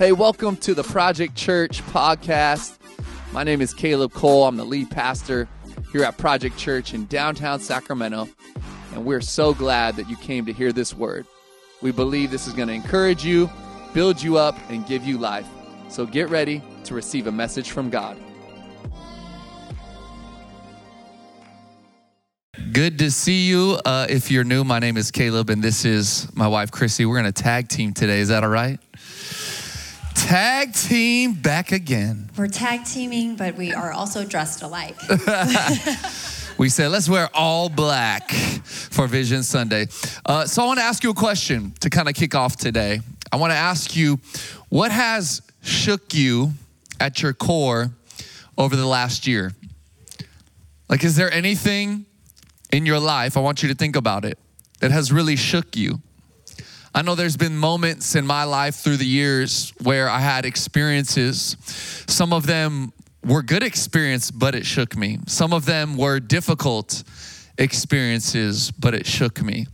Hey, welcome to the Project Church podcast. My name is Caleb Cole. I'm the lead pastor here at Project Church in downtown Sacramento, and we're so glad that you came to hear this word. We believe this is going to encourage you, build you up, and give you life. So get ready to receive a message from God. Good to see you. Uh, if you're new, my name is Caleb, and this is my wife, Chrissy. We're going to tag team today. Is that all right? Tag team back again. We're tag teaming, but we are also dressed alike. We said, let's wear all black for Vision Sunday. Uh, so I want to ask you a question to kind of kick off today. I want to ask you, what has shook you at your core over the last year? Like, is there anything in your life, I want you to think about it, that has really shook you? I know there's been moments in my life through the years where I had experiences. Some of them were good experience, but it shook me. Some of them were difficult experiences, but it shook me.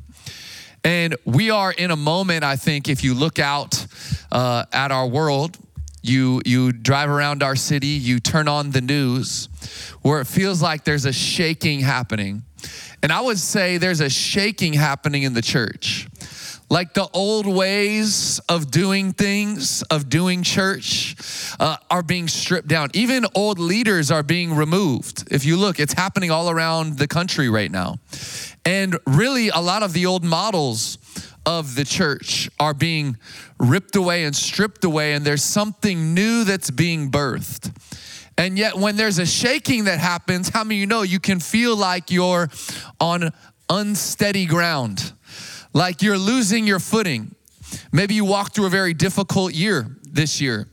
And we are in a moment, I think, if you look out uh, at our world, you, you drive around our city, you turn on the news, where it feels like there's a shaking happening. And I would say there's a shaking happening in the church. Like the old ways of doing things, of doing church, uh, are being stripped down. Even old leaders are being removed. If you look, it's happening all around the country right now. And really, a lot of the old models of the church are being ripped away and stripped away, and there's something new that's being birthed. And yet, when there's a shaking that happens, how many of you know you can feel like you're on unsteady ground? Like you're losing your footing. Maybe you walked through a very difficult year this year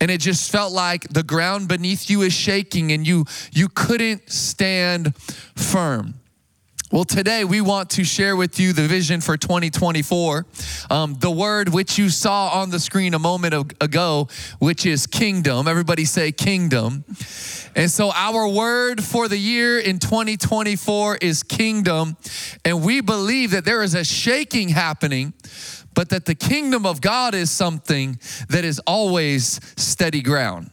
and it just felt like the ground beneath you is shaking and you you couldn't stand firm. Well, today we want to share with you the vision for 2024. Um, the word which you saw on the screen a moment ago, which is kingdom. Everybody say kingdom. And so, our word for the year in 2024 is kingdom. And we believe that there is a shaking happening but that the kingdom of God is something that is always steady ground.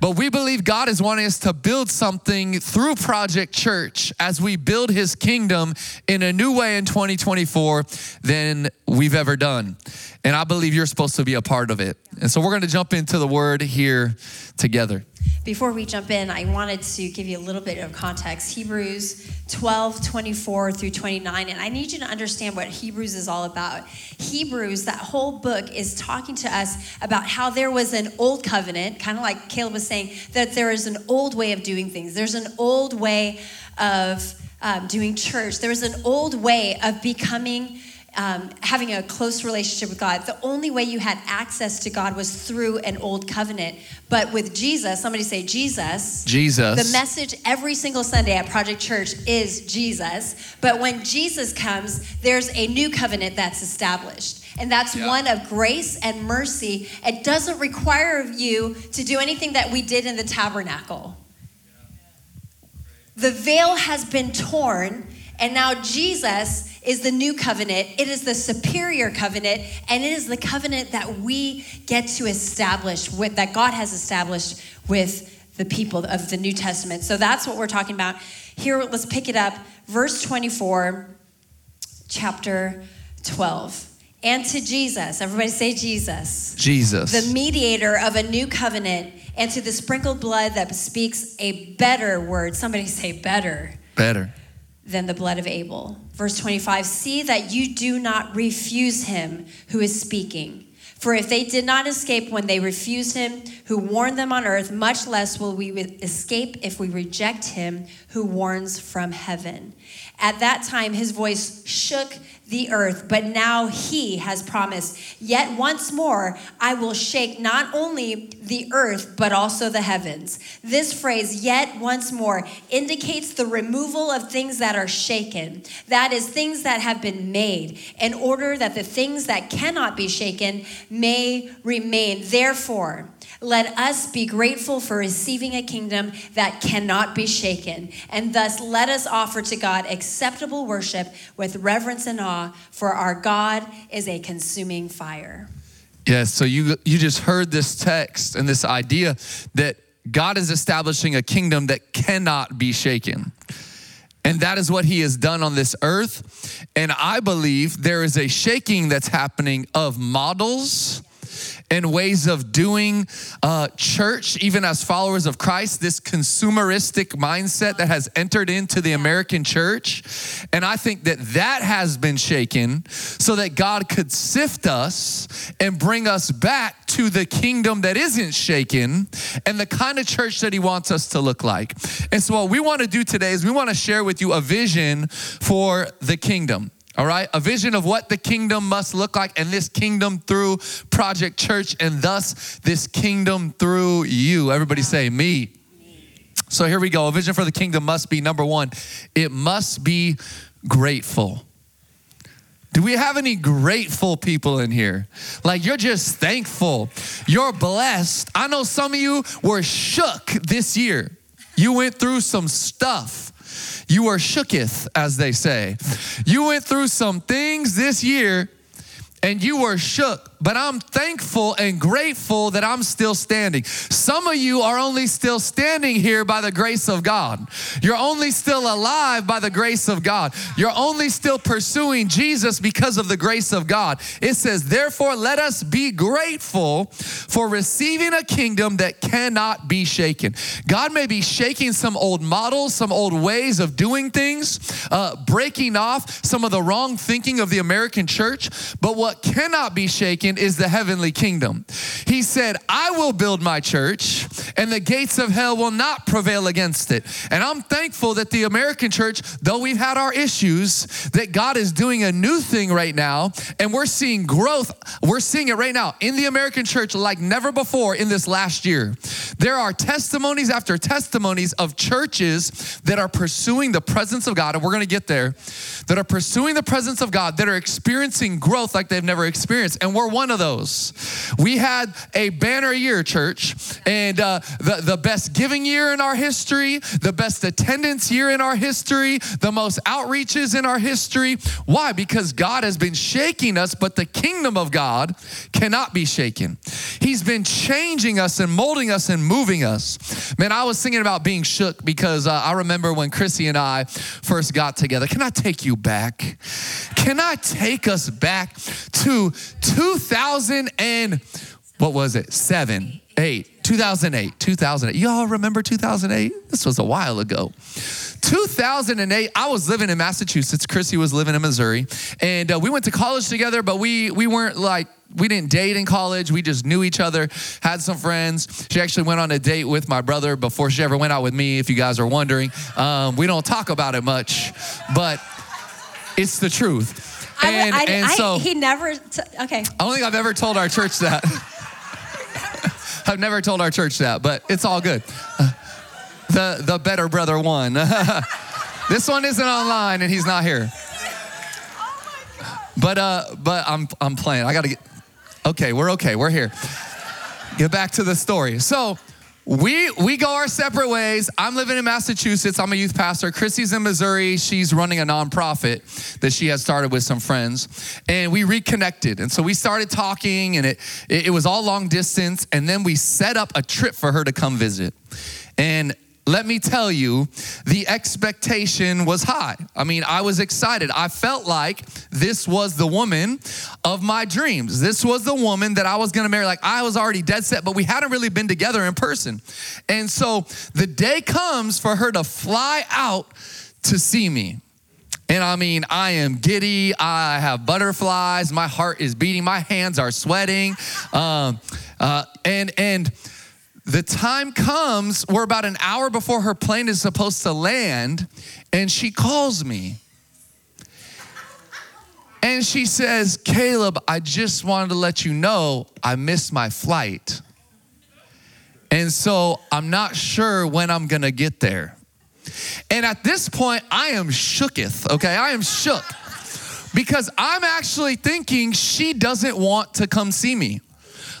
But we believe God is wanting us to build something through Project Church as we build his kingdom in a new way in 2024 than we've ever done. And I believe you're supposed to be a part of it. And so we're going to jump into the word here together. Before we jump in, I wanted to give you a little bit of context. Hebrews 12, 24 through 29. And I need you to understand what Hebrews is all about. Hebrews, that whole book, is talking to us about how there was an old covenant, kind of like Caleb was saying, that there is an old way of doing things. There's an old way of um, doing church. There was an old way of becoming um, having a close relationship with God. The only way you had access to God was through an old covenant. But with Jesus, somebody say Jesus. Jesus. The message every single Sunday at Project Church is Jesus. But when Jesus comes, there's a new covenant that's established. And that's yeah. one of grace and mercy. It doesn't require of you to do anything that we did in the tabernacle. The veil has been torn, and now Jesus is the new covenant. It is the superior covenant, and it is the covenant that we get to establish with, that God has established with the people of the New Testament. So that's what we're talking about. Here, let's pick it up. Verse 24, chapter 12. And to Jesus, everybody say Jesus. Jesus. The mediator of a new covenant, and to the sprinkled blood that speaks a better word. Somebody say better. Better than the blood of Abel. Verse 25 See that you do not refuse him who is speaking. For if they did not escape when they refused him who warned them on earth, much less will we escape if we reject him who warns from heaven. At that time, his voice shook the earth, but now he has promised, Yet once more I will shake not only the earth, but also the heavens. This phrase, yet once more, indicates the removal of things that are shaken. That is, things that have been made, in order that the things that cannot be shaken may remain. Therefore, let us be grateful for receiving a kingdom that cannot be shaken. And thus, let us offer to God acceptable worship with reverence and awe, for our God is a consuming fire. Yes, so you you just heard this text and this idea that God is establishing a kingdom that cannot be shaken. And that is what he has done on this earth. And I believe there is a shaking that's happening of models and ways of doing uh, church, even as followers of Christ, this consumeristic mindset that has entered into the American church. And I think that that has been shaken so that God could sift us and bring us back to the kingdom that isn't shaken and the kind of church that He wants us to look like. And so, what we want to do today is we want to share with you a vision for the kingdom. All right, a vision of what the kingdom must look like, and this kingdom through Project Church, and thus this kingdom through you. Everybody say, me. So here we go. A vision for the kingdom must be number one, it must be grateful. Do we have any grateful people in here? Like you're just thankful. You're blessed. I know some of you were shook this year. You went through some stuff. You are shooketh, as they say. You went through some things this year and you were shook but I'm thankful and grateful that I'm still standing. Some of you are only still standing here by the grace of God. You're only still alive by the grace of God. You're only still pursuing Jesus because of the grace of God. It says, Therefore, let us be grateful for receiving a kingdom that cannot be shaken. God may be shaking some old models, some old ways of doing things, uh, breaking off some of the wrong thinking of the American church, but what cannot be shaken is the heavenly kingdom. He said, I will build my church, and the gates of hell will not prevail against it. And I'm thankful that the American church, though we've had our issues, that God is doing a new thing right now, and we're seeing growth. We're seeing it right now in the American church like never before in this last year. There are testimonies after testimonies of churches that are pursuing the presence of God, and we're gonna get there, that are pursuing the presence of God, that are experiencing growth like they've never experienced. And we're one one of those. We had a banner year, church, and uh, the, the best giving year in our history, the best attendance year in our history, the most outreaches in our history. Why? Because God has been shaking us, but the kingdom of God cannot be shaken. He's been changing us and molding us and moving us. Man, I was thinking about being shook because uh, I remember when Chrissy and I first got together. Can I take you back? Can I take us back to 2000? 2000 and what was it? Seven, eight, 2008, 2008. Y'all remember 2008? This was a while ago. 2008, I was living in Massachusetts. Chrissy was living in Missouri, and uh, we went to college together. But we we weren't like we didn't date in college. We just knew each other, had some friends. She actually went on a date with my brother before she ever went out with me. If you guys are wondering, um, we don't talk about it much, but it's the truth. And, I, and I, so he never. T- okay. I don't think I've ever told our church that. I've never told our church that, but it's all good. the the better brother won. this one isn't online, and he's not here. But uh, but I'm I'm playing. I gotta get. Okay, we're okay. We're here. Get back to the story. So we we go our separate ways. I'm living in Massachusetts. I'm a youth pastor. Chrissy's in Missouri. She's running a nonprofit that she had started with some friends, and we reconnected. And so we started talking, and it it, it was all long distance. And then we set up a trip for her to come visit. And let me tell you, the expectation was high. I mean, I was excited. I felt like this was the woman of my dreams. This was the woman that I was gonna marry. Like, I was already dead set, but we hadn't really been together in person. And so the day comes for her to fly out to see me. And I mean, I am giddy. I have butterflies. My heart is beating. My hands are sweating. Um, uh, and, and, the time comes, we're about an hour before her plane is supposed to land, and she calls me. And she says, Caleb, I just wanted to let you know I missed my flight. And so I'm not sure when I'm gonna get there. And at this point, I am shooketh, okay? I am shook because I'm actually thinking she doesn't want to come see me.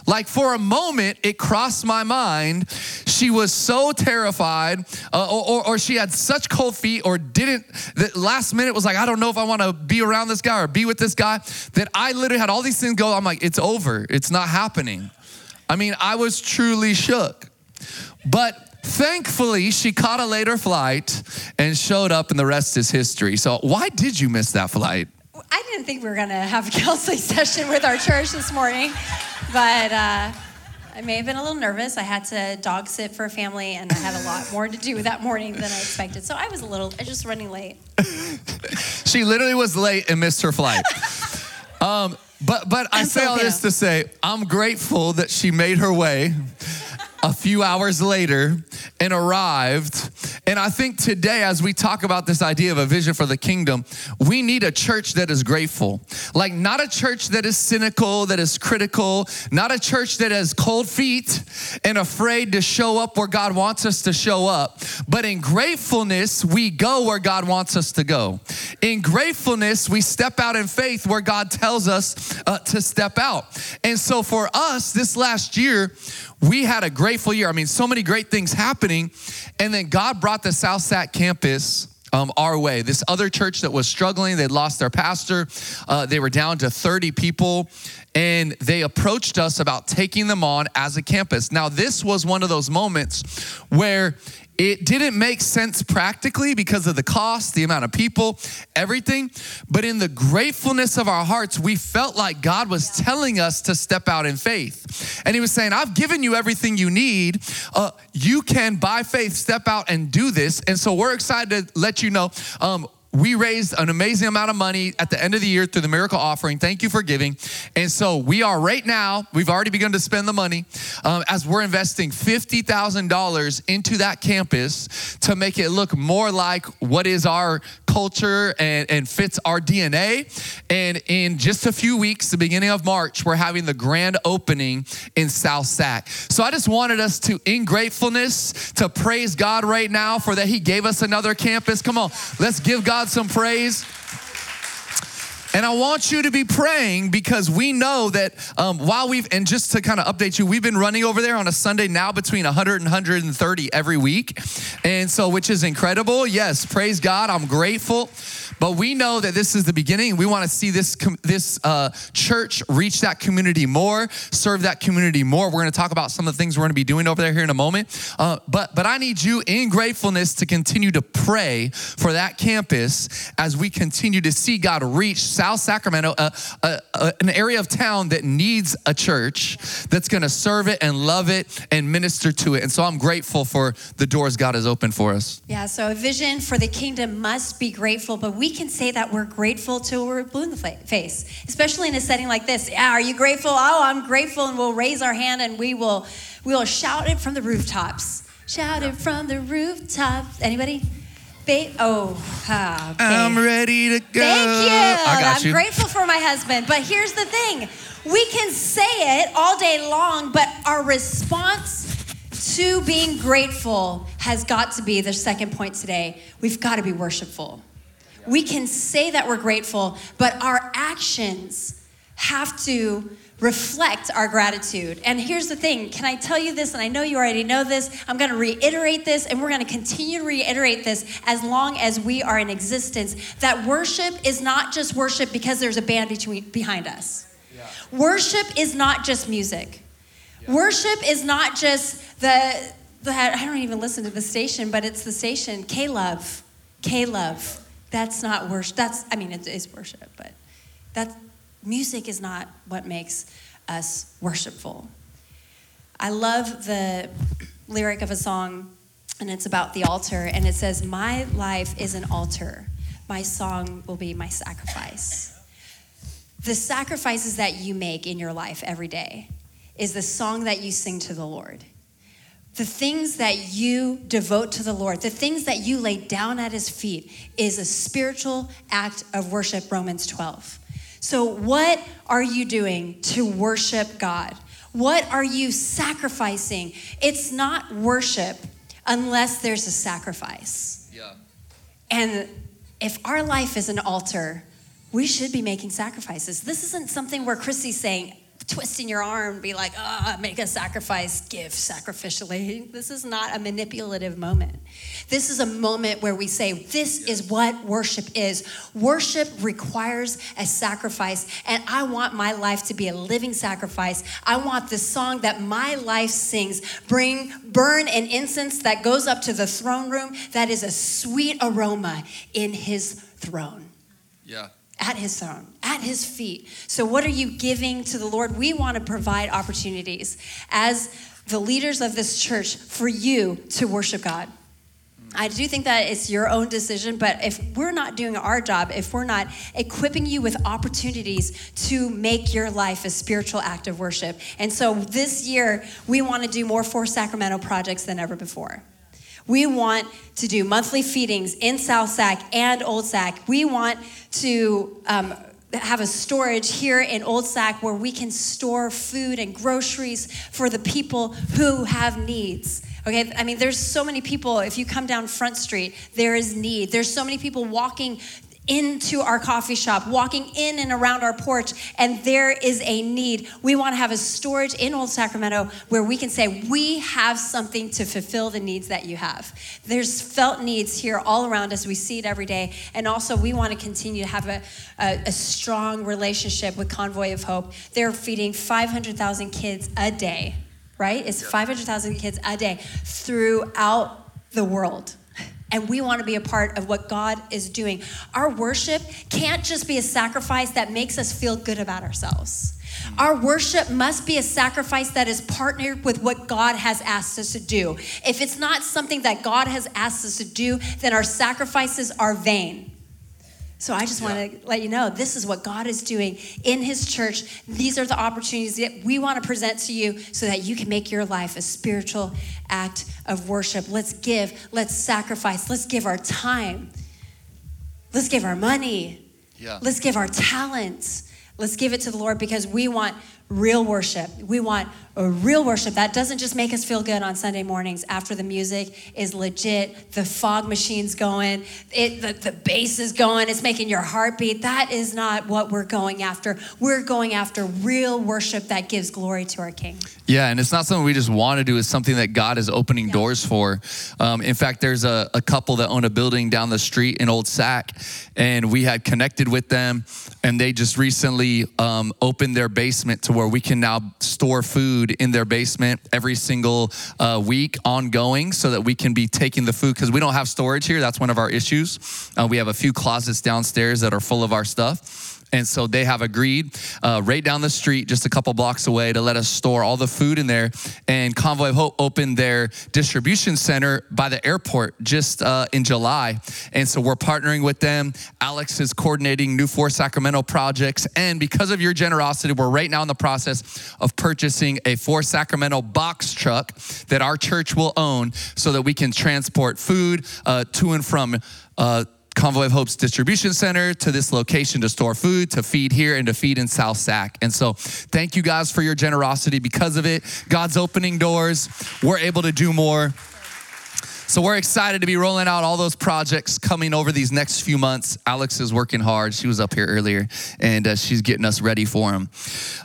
Like for a moment, it crossed my mind. She was so terrified, uh, or, or, she had such cold feet, or didn't, that last minute was like, I don't know if I want to be around this guy or be with this guy, that I literally had all these things go. I'm like, it's over. It's not happening. I mean, I was truly shook. But Thankfully, she caught a later flight and showed up, and the rest is history. So, why did you miss that flight? I didn't think we were going to have a counseling session with our church this morning, but uh, I may have been a little nervous. I had to dog sit for a family, and I had a lot more to do that morning than I expected. So I was a little, I just running late. she literally was late and missed her flight. Um, but but I say all this to say I'm grateful that she made her way a few hours later and arrived. And I think today, as we talk about this idea of a vision for the kingdom, we need a church that is grateful. Like, not a church that is cynical, that is critical, not a church that has cold feet and afraid to show up where God wants us to show up. But in gratefulness, we go where God wants us to go. In gratefulness, we step out in faith where God tells us uh, to step out. And so for us, this last year, we had a grateful year. I mean, so many great things happening. And then God brought the South Sac campus um, our way. This other church that was struggling, they'd lost their pastor, uh, they were down to 30 people, and they approached us about taking them on as a campus. Now, this was one of those moments where it didn't make sense practically because of the cost, the amount of people, everything. But in the gratefulness of our hearts, we felt like God was telling us to step out in faith. And He was saying, I've given you everything you need. Uh, you can, by faith, step out and do this. And so we're excited to let you know um, we raised an amazing amount of money at the end of the year through the miracle offering. Thank you for giving. And so we are right now, we've already begun to spend the money um, as we're investing $50,000 into that campus to make it look more like what is our culture and, and fits our DNA. And in just a few weeks, the beginning of March, we're having the grand opening in South Sac. So I just wanted us to, in gratefulness, to praise God right now for that He gave us another campus. Come on, let's give God God some praise. And I want you to be praying because we know that um, while we've, and just to kind of update you, we've been running over there on a Sunday now between 100 and 130 every week. And so, which is incredible. Yes, praise God. I'm grateful. But we know that this is the beginning. We want to see this, this uh, church reach that community more, serve that community more. We're going to talk about some of the things we're going to be doing over there here in a moment. Uh, but, but I need you in gratefulness to continue to pray for that campus as we continue to see God reach South Sacramento, uh, uh, uh an area of town that needs a church that's going to serve it and love it and minister to it. And so I'm grateful for the doors God has opened for us. Yeah, so a vision for the kingdom must be grateful, but we can say that we're grateful till we're blue in the face, especially in a setting like this. Yeah, are you grateful? Oh, I'm grateful, and we'll raise our hand and we will we will shout it from the rooftops. Shout it from the rooftops. Anybody? Ba- oh, uh, okay. I'm ready to go. Thank you. I got I'm you. grateful for my husband. But here's the thing we can say it all day long, but our response to being grateful has got to be the second point today. We've got to be worshipful. We can say that we're grateful, but our actions have to reflect our gratitude. And here's the thing can I tell you this? And I know you already know this. I'm going to reiterate this, and we're going to continue to reiterate this as long as we are in existence that worship is not just worship because there's a band between, behind us. Yeah. Worship is not just music. Yeah. Worship is not just the, the, I don't even listen to the station, but it's the station, K Love. K Love. That's not worship. That's, I mean, it is worship, but that music is not what makes us worshipful. I love the lyric of a song, and it's about the altar, and it says, My life is an altar. My song will be my sacrifice. The sacrifices that you make in your life every day is the song that you sing to the Lord the things that you devote to the Lord, the things that you lay down at his feet, is a spiritual act of worship, Romans 12. So, what are you doing to worship God? What are you sacrificing? It's not worship unless there's a sacrifice. Yeah. And if our life is an altar, we should be making sacrifices. This isn't something where Chrissy's saying, twisting your arm, be like, ah, make a sacrifice, give sacrificially. This is not a manipulative moment. This is a moment where we say, this is what worship is. Worship requires a sacrifice, and I want my life to be a living sacrifice. I want the song that my life sings bring burn an incense that goes up to the throne room that is a sweet aroma in his throne. Yeah at his throne, at his feet. So, what are you giving to the Lord? We want to provide opportunities as the leaders of this church for you to worship God. I do think that it's your own decision, but if we're not doing our job, if we're not equipping you with opportunities to make your life a spiritual act of worship. And so this year, we want to do more for Sacramento projects than ever before. We want to do monthly feedings in South Sac and Old Sac. We want to um, have a storage here in Old Sac where we can store food and groceries for the people who have needs. Okay, I mean, there's so many people. If you come down Front Street, there is need. There's so many people walking into our coffee shop, walking in and around our porch, and there is a need. We want to have a storage in Old Sacramento where we can say, we have something to fulfill the needs that you have. There's felt needs here all around us. We see it every day. And also, we want to continue to have a, a, a strong relationship with Convoy of Hope. They're feeding 500,000 kids a day, right? It's 500,000 kids a day throughout the world and we want to be a part of what God is doing. Our worship can't just be a sacrifice that makes us feel good about ourselves. Our worship must be a sacrifice that is partnered with what God has asked us to do. If it's not something that God has asked us to do, then our sacrifices are vain. So I just want to let you know this is what God is doing in His church. These are the opportunities that we want to present to you so that you can make your life a spiritual act of worship. Let's give, let's sacrifice, let's give our time, let's give our money, yeah. let's give our talents. Let's give it to the Lord because we want real worship. We want a real worship that doesn't just make us feel good on Sunday mornings after the music is legit, the fog machine's going, it, the, the bass is going, it's making your heart beat. That is not what we're going after. We're going after real worship that gives glory to our King. Yeah, and it's not something we just want to do. It's something that God is opening yeah. doors for. Um, in fact, there's a, a, couple that own a building down the street in Old Sac, and we had connected with them, and they just recently um, opened their basement to where we can now store food in their basement every single uh, week ongoing so that we can be taking the food because we don't have storage here. That's one of our issues. Uh, we have a few closets downstairs that are full of our stuff. And so they have agreed uh, right down the street, just a couple blocks away, to let us store all the food in there. And Convoy of Hope opened their distribution center by the airport just uh, in July. And so we're partnering with them. Alex is coordinating new for Sacramento projects. And because of your generosity, we're right now in the process of purchasing a for Sacramento box truck that our church will own so that we can transport food uh, to and from. Convoy of Hope's distribution center to this location to store food, to feed here, and to feed in South Sac. And so, thank you guys for your generosity. Because of it, God's opening doors. We're able to do more. So, we're excited to be rolling out all those projects coming over these next few months. Alex is working hard. She was up here earlier, and uh, she's getting us ready for them.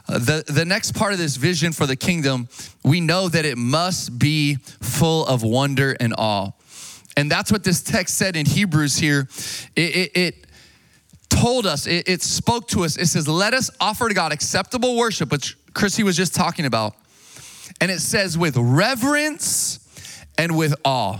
Uh, the, the next part of this vision for the kingdom, we know that it must be full of wonder and awe. And that's what this text said in Hebrews here. It, it, it told us, it, it spoke to us. It says, Let us offer to God acceptable worship, which Chrissy was just talking about. And it says, with reverence and with awe.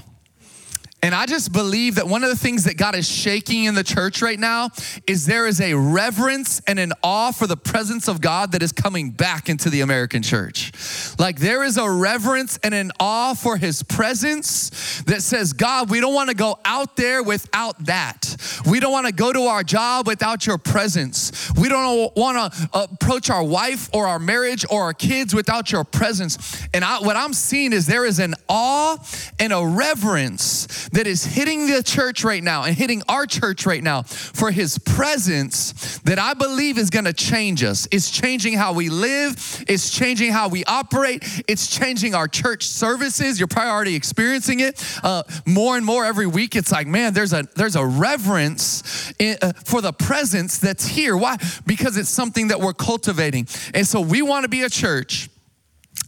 And I just believe that one of the things that God is shaking in the church right now is there is a reverence and an awe for the presence of God that is coming back into the American church. Like there is a reverence and an awe for his presence that says, God, we don't want to go out there without that. We don't want to go to our job without your presence. We don't want to approach our wife or our marriage or our kids without your presence. And I, what I'm seeing is there is an awe and a reverence that is hitting the church right now and hitting our church right now for his presence that I believe is going to change us. It's changing how we live, it's changing how we operate, it's changing our church services. You're probably already experiencing it uh, more and more every week. It's like, man, there's a there's a reverence in, uh, for the presence that's here. Why? Because it's something that we're cultivating. And so we want to be a church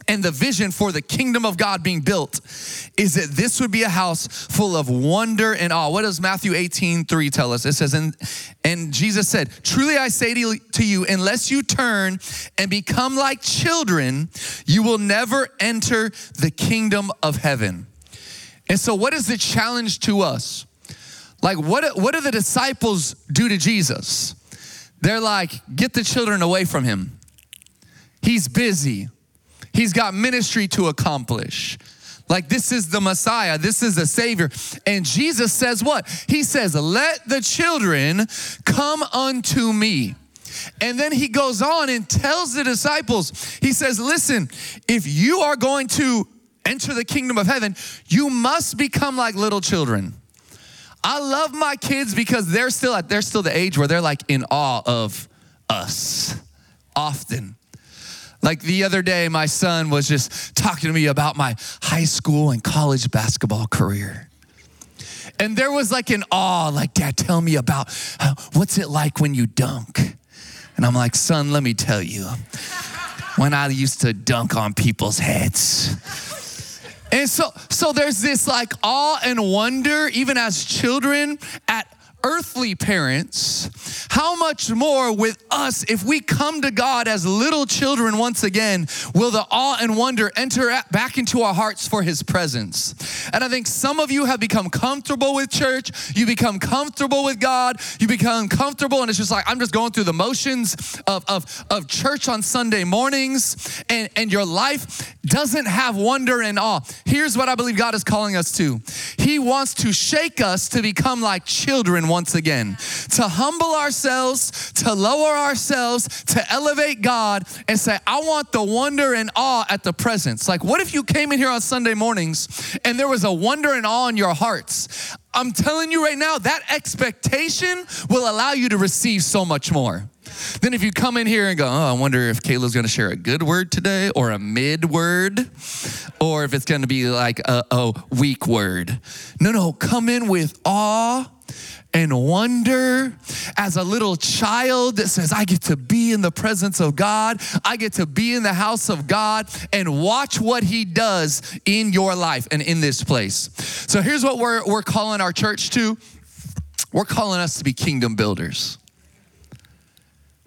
and the vision for the kingdom of God being built is that this would be a house full of wonder and awe. What does Matthew 18, 3 tell us? It says, and, and Jesus said, Truly I say to you, unless you turn and become like children, you will never enter the kingdom of heaven. And so, what is the challenge to us? Like, what, what do the disciples do to Jesus? They're like, get the children away from him. He's busy. He's got ministry to accomplish. Like, this is the Messiah, this is the Savior. And Jesus says, What? He says, Let the children come unto me. And then he goes on and tells the disciples, He says, Listen, if you are going to enter the kingdom of heaven, you must become like little children. I love my kids because they're still at they're still the age where they're like in awe of us often. Like the other day, my son was just talking to me about my high school and college basketball career. And there was like an awe, like, Dad, tell me about how, what's it like when you dunk? And I'm like, son, let me tell you, when I used to dunk on people's heads. And so, so there's this like awe and wonder, even as children, at earthly parents, how much more with us if we come to God as little children once again, will the awe and wonder enter back into our hearts for his presence? And I think some of you have become comfortable with church, you become comfortable with God, you become comfortable, and it's just like, I'm just going through the motions of, of, of church on Sunday mornings, and, and your life doesn't have wonder and awe. Here's what I believe God is calling us to He wants to shake us to become like children once again, to humble ourselves, to lower ourselves, to elevate God and say, I want the wonder and awe at the presence. Like, what if you came in here on Sunday mornings and there was a wonder and awe in your hearts? I'm telling you right now, that expectation will allow you to receive so much more. Then if you come in here and go, oh, I wonder if Caleb's going to share a good word today or a mid word or if it's going to be like a, a weak word. No, no, come in with awe and wonder as a little child that says, I get to be in the presence of God. I get to be in the house of God and watch what He does in your life and in this place. So here's what we're, we're calling our church to we're calling us to be kingdom builders.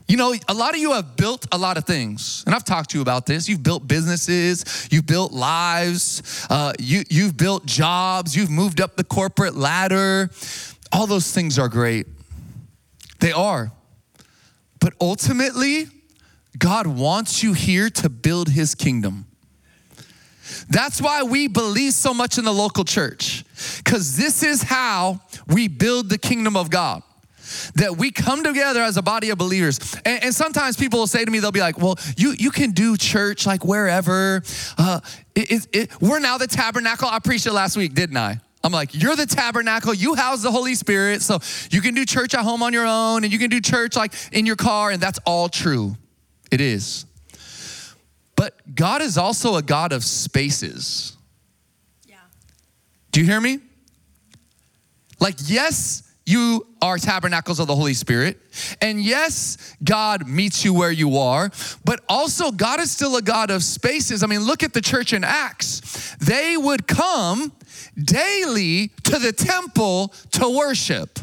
You know, a lot of you have built a lot of things, and I've talked to you about this. You've built businesses, you've built lives, uh, you, you've built jobs, you've moved up the corporate ladder. All those things are great. They are. But ultimately, God wants you here to build his kingdom. That's why we believe so much in the local church, because this is how we build the kingdom of God. That we come together as a body of believers. And, and sometimes people will say to me, they'll be like, well, you, you can do church like wherever. Uh, it, it, it, we're now the tabernacle. I preached it last week, didn't I? I'm like, you're the tabernacle, you house the Holy Spirit, so you can do church at home on your own, and you can do church like in your car, and that's all true. It is. But God is also a God of spaces. Yeah. Do you hear me? Like, yes, you are tabernacles of the Holy Spirit. And yes, God meets you where you are, but also God is still a God of spaces. I mean, look at the church in Acts. They would come daily to the temple to worship.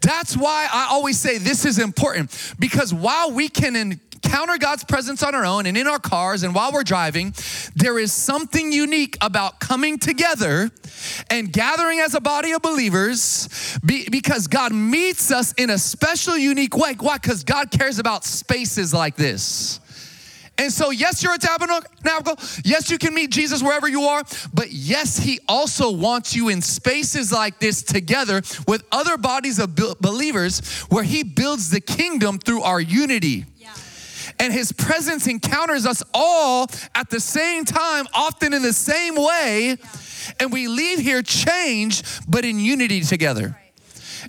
That's why I always say this is important because while we can encounter God's presence on our own and in our cars and while we're driving, there is something unique about coming together and gathering as a body of believers because God meets us in a special, unique way. Why? Because God cares about spaces like this. And so, yes, you're a tabernacle. Yes, you can meet Jesus wherever you are. But yes, He also wants you in spaces like this together with other bodies of believers where He builds the kingdom through our unity. Yeah. And His presence encounters us all at the same time, often in the same way. And we leave here changed, but in unity together.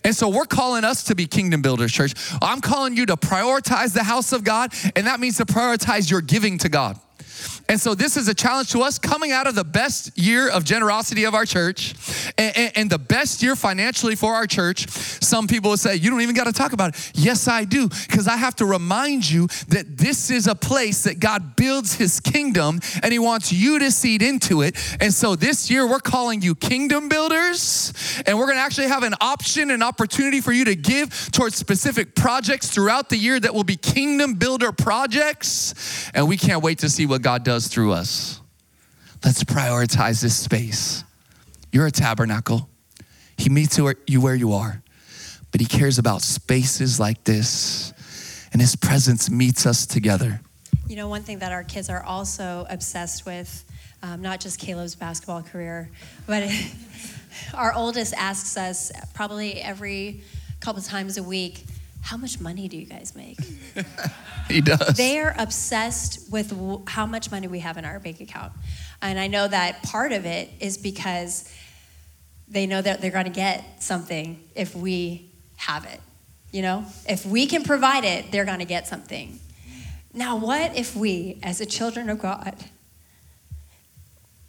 And so we're calling us to be kingdom builders, church. I'm calling you to prioritize the house of God, and that means to prioritize your giving to God. And so this is a challenge to us coming out of the best year of generosity of our church and, and, and the best year financially for our church. Some people say, You don't even got to talk about it. Yes, I do, because I have to remind you that this is a place that God builds his kingdom and he wants you to seed into it. And so this year we're calling you kingdom builders, and we're going to actually have an option, and opportunity for you to give towards specific projects throughout the year that will be kingdom builder projects. And we can't wait to see what God does through us. Let's prioritize this space. You're a tabernacle. He meets you where you are, but He cares about spaces like this, and His presence meets us together. You know, one thing that our kids are also obsessed with, um, not just Caleb's basketball career, but our oldest asks us probably every couple times a week, how much money do you guys make? he does. They are obsessed with w- how much money we have in our bank account. And I know that part of it is because they know that they're going to get something if we have it. You know, if we can provide it, they're going to get something. Now, what if we, as the children of God,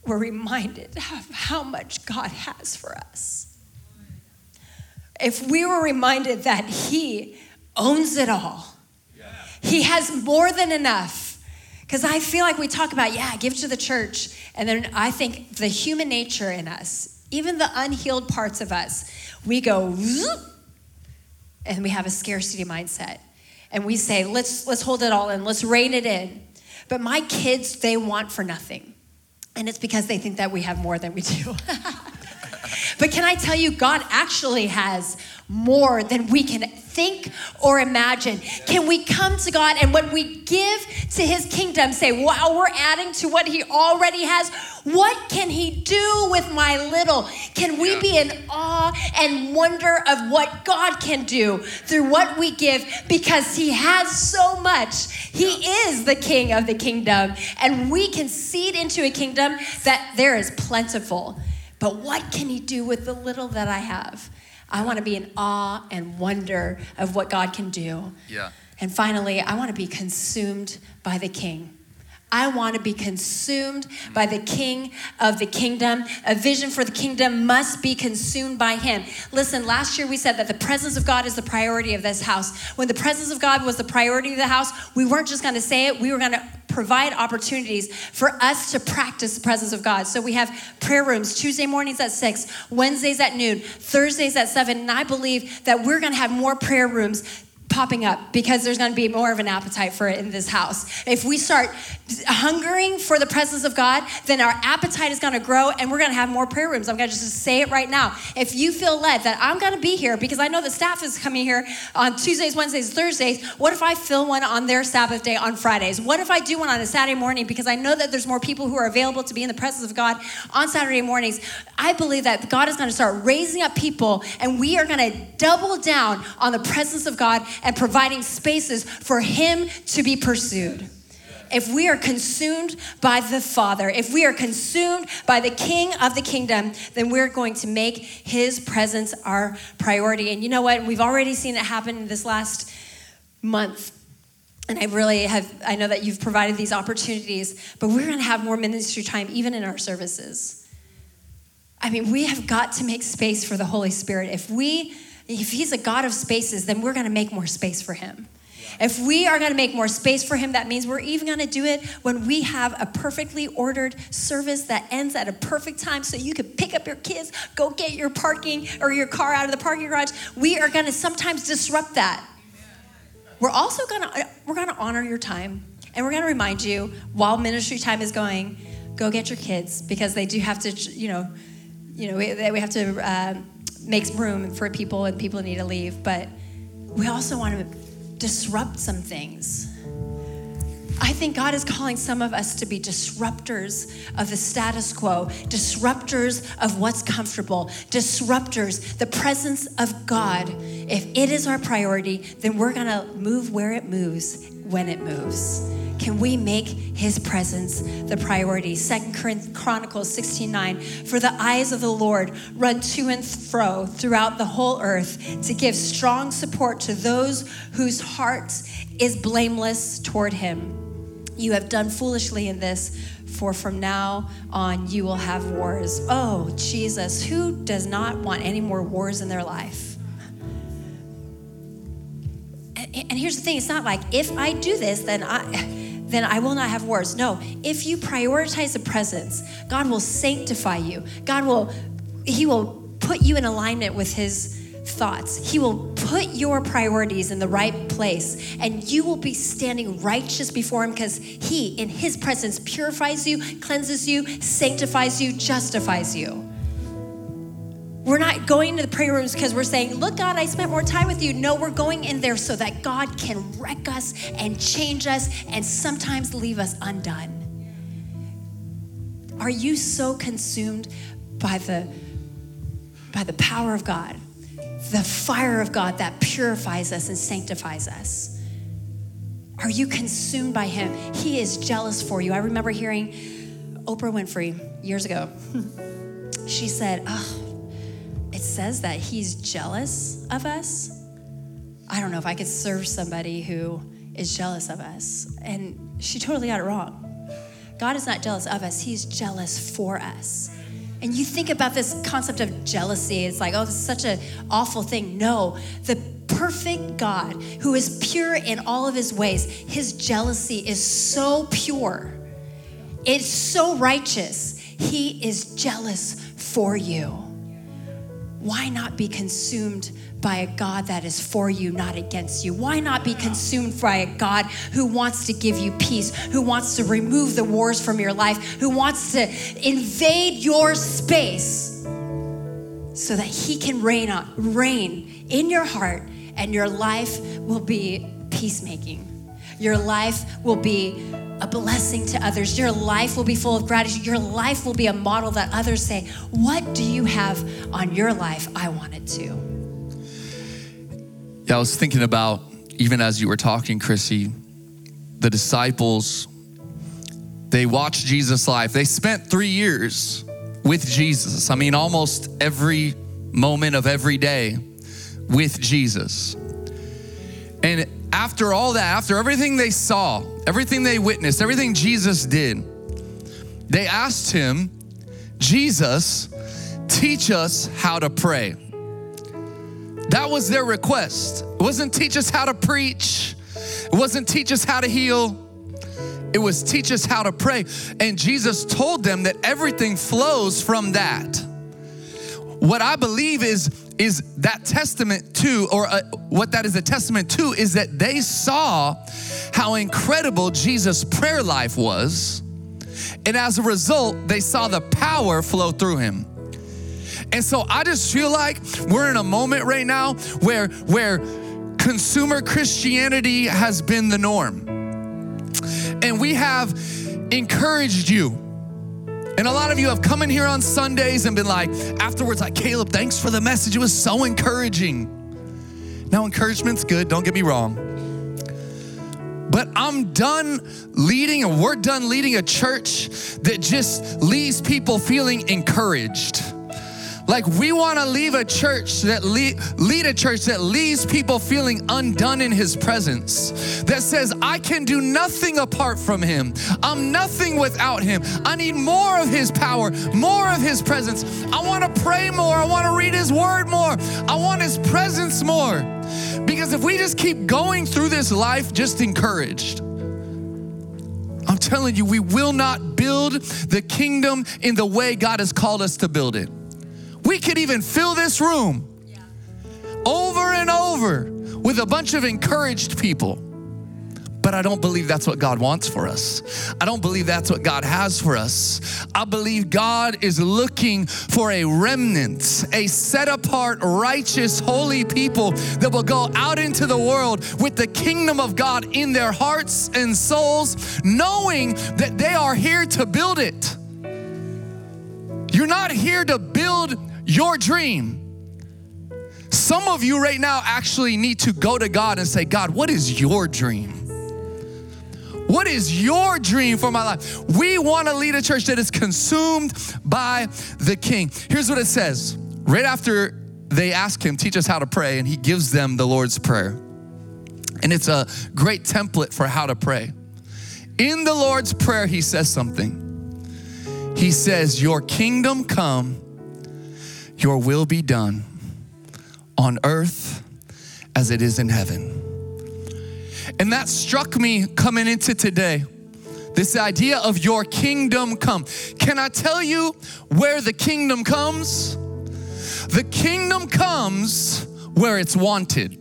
were reminded of how much God has for us? If we were reminded that He owns it all, He has more than enough. Because I feel like we talk about, yeah, give to the church. And then I think the human nature in us, even the unhealed parts of us, we go, and we have a scarcity mindset. And we say, let's, let's hold it all in, let's rein it in. But my kids, they want for nothing. And it's because they think that we have more than we do. But can I tell you, God actually has more than we can think or imagine. Can we come to God and when we give to his kingdom, say, wow, we're adding to what he already has? What can he do with my little? Can we be in awe and wonder of what God can do through what we give because he has so much? He is the king of the kingdom, and we can seed into a kingdom that there is plentiful. But what can He do with the little that I have? I want to be in awe and wonder of what God can do. Yeah. And finally, I want to be consumed by the King. I want to be consumed mm. by the King of the kingdom. A vision for the kingdom must be consumed by Him. Listen, last year we said that the presence of God is the priority of this house. When the presence of God was the priority of the house, we weren't just going to say it, we were going to provide opportunities for us to practice the presence of God. So we have prayer rooms Tuesday mornings at 6, Wednesdays at noon, Thursdays at 7. And I believe that we're going to have more prayer rooms popping up because there's going to be more of an appetite for it in this house. If we start hungering for the presence of God, then our appetite is going to grow and we're going to have more prayer rooms. I'm going to just say it right now. If you feel led that I'm going to be here because I know the staff is coming here on Tuesdays, Wednesdays, Thursdays, what if I fill one on their Sabbath day on Fridays? What if I do one on a Saturday morning because I know that there's more people who are available to be in the presence of God on Saturday mornings? I believe that God is going to start raising up people and we are going to double down on the presence of God and providing spaces for Him to be pursued. If we are consumed by the Father, if we are consumed by the King of the kingdom, then we're going to make His presence our priority. And you know what? We've already seen it happen in this last month. And I really have, I know that you've provided these opportunities, but we're going to have more ministry time even in our services. I mean, we have got to make space for the Holy Spirit. If we if he's a God of spaces, then we're going to make more space for him. If we are going to make more space for him, that means we're even going to do it when we have a perfectly ordered service that ends at a perfect time so you can pick up your kids, go get your parking or your car out of the parking garage. We are going to sometimes disrupt that. We're also going to we're going to honor your time and we're going to remind you while ministry time is going, go get your kids because they do have to, you know, you know, we, we have to uh, makes room for people and people need to leave, but we also want to disrupt some things. I think God is calling some of us to be disruptors of the status quo, disruptors of what's comfortable, disruptors, the presence of God. If it is our priority, then we're going to move where it moves when it moves. Can we make his presence the priority? Second Chronicles 16 9. For the eyes of the Lord run to and fro throughout the whole earth to give strong support to those whose heart is blameless toward him. You have done foolishly in this, for from now on you will have wars. Oh, Jesus, who does not want any more wars in their life? and here's the thing it's not like if I do this, then I. Then I will not have wars. No, if you prioritize the presence, God will sanctify you. God will, He will put you in alignment with His thoughts. He will put your priorities in the right place, and you will be standing righteous before Him because He, in His presence, purifies you, cleanses you, sanctifies you, justifies you. We're not going to the prayer rooms because we're saying, Look, God, I spent more time with you. No, we're going in there so that God can wreck us and change us and sometimes leave us undone. Are you so consumed by the, by the power of God, the fire of God that purifies us and sanctifies us? Are you consumed by Him? He is jealous for you. I remember hearing Oprah Winfrey years ago. she said, Oh, it says that he's jealous of us. I don't know if I could serve somebody who is jealous of us. And she totally got it wrong. God is not jealous of us, he's jealous for us. And you think about this concept of jealousy, it's like, oh, this is such an awful thing. No, the perfect God who is pure in all of his ways, his jealousy is so pure, it's so righteous. He is jealous for you why not be consumed by a God that is for you, not against you? Why not be consumed by a God who wants to give you peace, who wants to remove the wars from your life, who wants to invade your space so that he can reign on, reign in your heart and your life will be peacemaking. Your life will be a blessing to others. Your life will be full of gratitude. Your life will be a model that others say, What do you have on your life? I want it too. Yeah, I was thinking about, even as you were talking, Chrissy, the disciples, they watched Jesus' life. They spent three years with Jesus. I mean, almost every moment of every day with Jesus. And after all that, after everything they saw, everything they witnessed, everything Jesus did, they asked him, Jesus, teach us how to pray. That was their request. It wasn't teach us how to preach, it wasn't teach us how to heal. It was teach us how to pray. And Jesus told them that everything flows from that. What I believe is is that testament to, or uh, what that is a testament to, is that they saw how incredible Jesus' prayer life was. And as a result, they saw the power flow through him. And so I just feel like we're in a moment right now where, where consumer Christianity has been the norm. And we have encouraged you and a lot of you have come in here on Sundays and been like, afterwards, like, Caleb, thanks for the message. It was so encouraging. Now, encouragement's good, don't get me wrong. But I'm done leading, and we're done leading a church that just leaves people feeling encouraged. Like we want to leave a church that lead, lead a church that leaves people feeling undone in his presence. That says, I can do nothing apart from him. I'm nothing without him. I need more of his power, more of his presence. I want to pray more. I want to read his word more. I want his presence more. Because if we just keep going through this life just encouraged, I'm telling you, we will not build the kingdom in the way God has called us to build it. We could even fill this room over and over with a bunch of encouraged people. But I don't believe that's what God wants for us. I don't believe that's what God has for us. I believe God is looking for a remnant, a set apart, righteous, holy people that will go out into the world with the kingdom of God in their hearts and souls, knowing that they are here to build it. You're not here to build your dream. Some of you right now actually need to go to God and say, God, what is your dream? What is your dream for my life? We want to lead a church that is consumed by the King. Here's what it says right after they ask him, Teach us how to pray, and he gives them the Lord's Prayer. And it's a great template for how to pray. In the Lord's Prayer, he says something. He says, Your kingdom come, your will be done on earth as it is in heaven. And that struck me coming into today. This idea of your kingdom come. Can I tell you where the kingdom comes? The kingdom comes where it's wanted.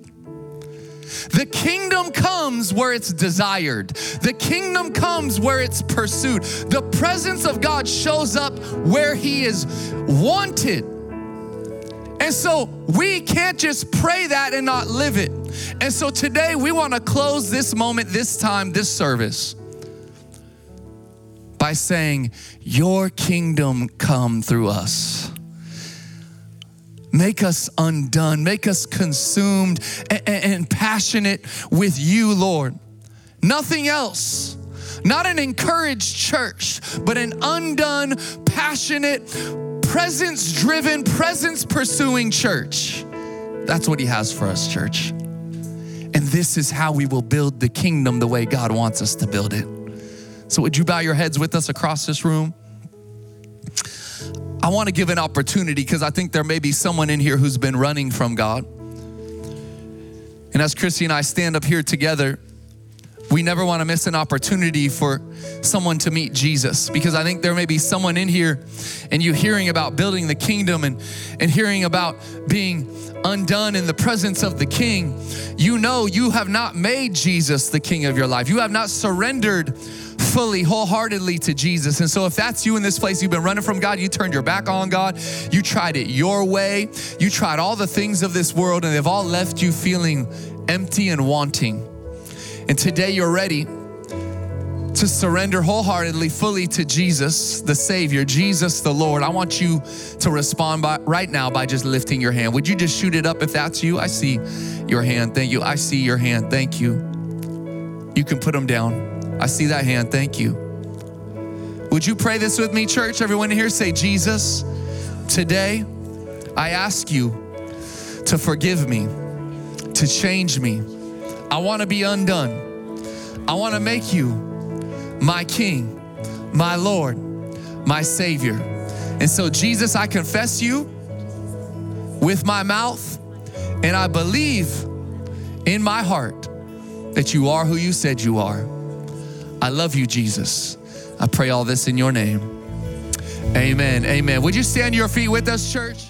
The kingdom comes where it's desired. The kingdom comes where it's pursued. The presence of God shows up where He is wanted. And so we can't just pray that and not live it. And so today we want to close this moment, this time, this service by saying, Your kingdom come through us. Make us undone, make us consumed and, and, passionate with you, Lord. Nothing else. Not an encouraged church, but an undone, passionate, presence driven, presence pursuing church. That's what He has for us, church. And this is how we will build the kingdom the way God wants us to build it. So, would you bow your heads with us across this room? I want to give an opportunity because I think there may be someone in here who's been running from God. And as Chrissy and I stand up here together, we never want to miss an opportunity for someone to meet Jesus because I think there may be someone in here and you hearing about building the kingdom and, and hearing about being undone in the presence of the king. You know you have not made Jesus the king of your life. You have not surrendered fully, wholeheartedly to Jesus. And so, if that's you in this place, you've been running from God, you turned your back on God, you tried it your way, you tried all the things of this world, and they've all left you feeling empty and wanting. And today you're ready to surrender wholeheartedly, fully to Jesus, the Savior, Jesus, the Lord. I want you to respond by, right now by just lifting your hand. Would you just shoot it up if that's you? I see your hand. Thank you. I see your hand. Thank you. You can put them down. I see that hand. Thank you. Would you pray this with me, church? Everyone here say, Jesus, today I ask you to forgive me, to change me. I want to be undone. I want to make you my King, my Lord, my Savior. And so, Jesus, I confess you with my mouth and I believe in my heart that you are who you said you are. I love you, Jesus. I pray all this in your name. Amen. Amen. Would you stand your feet with us, church?